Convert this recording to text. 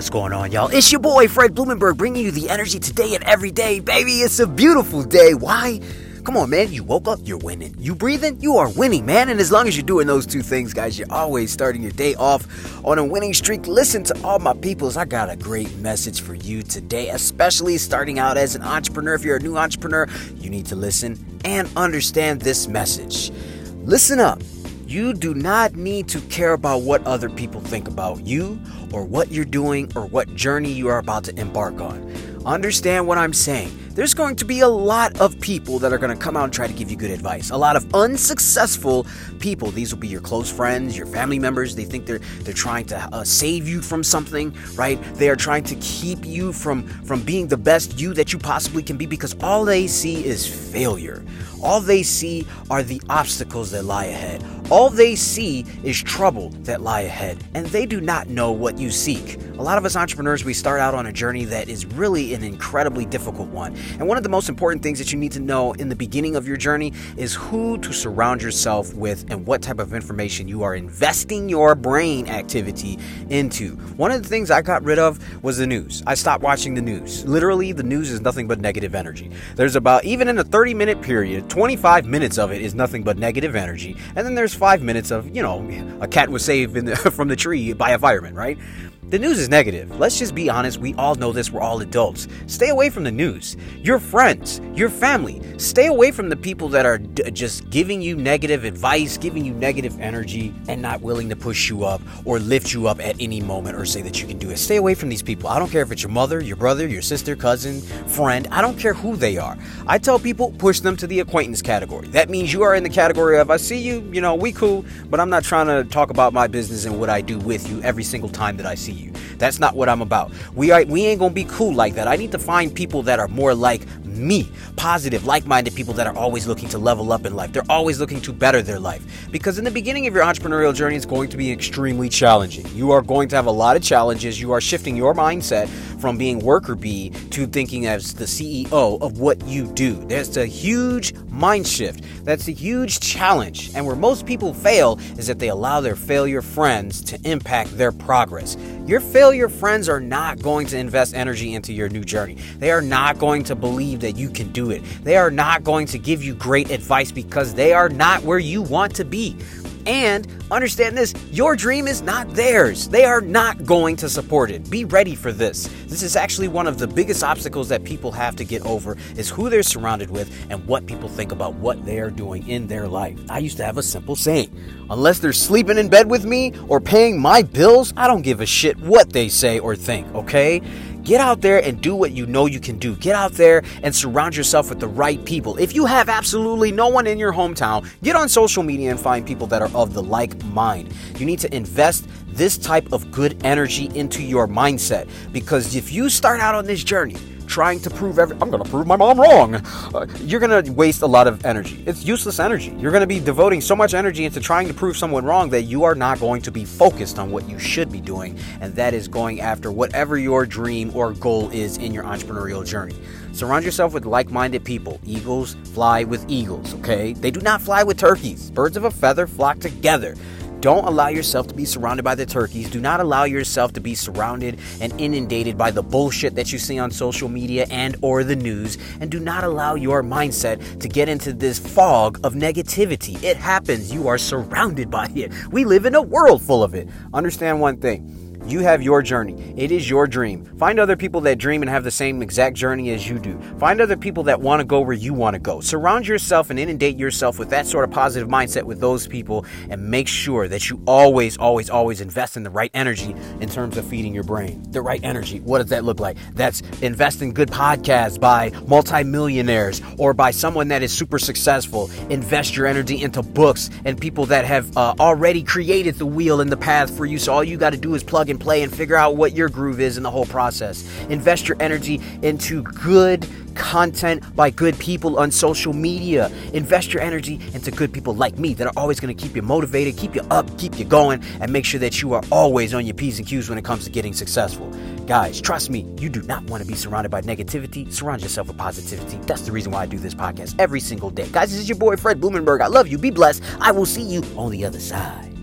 What's going on, y'all? It's your boy, Fred Blumenberg, bringing you the energy today and every day. Baby, it's a beautiful day. Why? Come on, man. You woke up, you're winning. You breathing, you are winning, man. And as long as you're doing those two things, guys, you're always starting your day off on a winning streak. Listen to all my peoples. I got a great message for you today, especially starting out as an entrepreneur. If you're a new entrepreneur, you need to listen and understand this message. Listen up. You do not need to care about what other people think about you or what you're doing or what journey you are about to embark on. Understand what I'm saying. There's going to be a lot of people that are going to come out and try to give you good advice. A lot of unsuccessful people. These will be your close friends, your family members. They think they're they're trying to uh, save you from something, right? They are trying to keep you from from being the best you that you possibly can be because all they see is failure. All they see are the obstacles that lie ahead. All they see is trouble that lie ahead, and they do not know what you seek. A lot of us entrepreneurs, we start out on a journey that is really an incredibly difficult one. And one of the most important things that you need to know in the beginning of your journey is who to surround yourself with and what type of information you are investing your brain activity into. One of the things I got rid of was the news. I stopped watching the news. Literally, the news is nothing but negative energy. There's about, even in a 30 minute period, 25 minutes of it is nothing but negative energy. And then there's five minutes of, you know, a cat was saved the, from the tree by a fireman, right? The news is negative. Let's just be honest, we all know this, we're all adults. Stay away from the news. Your friends, your family, stay away from the people that are d- just giving you negative advice, giving you negative energy, and not willing to push you up or lift you up at any moment or say that you can do it. Stay away from these people. I don't care if it's your mother, your brother, your sister, cousin, friend. I don't care who they are. I tell people, push them to the acquaintance category. That means you are in the category of, I see you, you know, we cool, but I'm not trying to talk about my business and what I do with you every single time that I see you you. That's not what I'm about. We are we ain't gonna be cool like that. I need to find people that are more like me, positive, like-minded people that are always looking to level up in life. They're always looking to better their life. Because in the beginning of your entrepreneurial journey, it's going to be extremely challenging. You are going to have a lot of challenges. You are shifting your mindset from being worker bee to thinking as the CEO of what you do. There's a huge mind shift. That's a huge challenge. And where most people fail is that they allow their failure friends to impact their progress. Your failure friends are not going to invest energy into your new journey. They are not going to believe that you can do it. They are not going to give you great advice because they are not where you want to be. And understand this your dream is not theirs. They are not going to support it. Be ready for this. This is actually one of the biggest obstacles that people have to get over is who they're surrounded with and what people think about what they are doing in their life. I used to have a simple saying unless they're sleeping in bed with me or paying my bills, I don't give a shit what they say or think, okay? Get out there and do what you know you can do. Get out there and surround yourself with the right people. If you have absolutely no one in your hometown, get on social media and find people that are of the like mind. You need to invest this type of good energy into your mindset because if you start out on this journey, trying to prove every I'm going to prove my mom wrong. Uh, you're going to waste a lot of energy. It's useless energy. You're going to be devoting so much energy into trying to prove someone wrong that you are not going to be focused on what you should be doing, and that is going after whatever your dream or goal is in your entrepreneurial journey. Surround yourself with like minded people. Eagles fly with eagles, okay? They do not fly with turkeys. Birds of a feather flock together. Don't allow yourself to be surrounded by the turkeys. Do not allow yourself to be surrounded and inundated by the bullshit that you see on social media and or the news and do not allow your mindset to get into this fog of negativity. It happens. You are surrounded by it. We live in a world full of it. Understand one thing. You have your journey. It is your dream. Find other people that dream and have the same exact journey as you do. Find other people that want to go where you want to go. Surround yourself and inundate yourself with that sort of positive mindset with those people and make sure that you always, always, always invest in the right energy in terms of feeding your brain. The right energy. What does that look like? That's invest in good podcasts by multimillionaires or by someone that is super successful. Invest your energy into books and people that have uh, already created the wheel and the path for you. So all you got to do is plug and play and figure out what your groove is in the whole process. Invest your energy into good content by good people on social media. Invest your energy into good people like me that are always going to keep you motivated, keep you up, keep you going, and make sure that you are always on your P's and Q's when it comes to getting successful. Guys, trust me, you do not want to be surrounded by negativity. Surround yourself with positivity. That's the reason why I do this podcast every single day. Guys, this is your boy Fred Blumenberg. I love you. Be blessed. I will see you on the other side.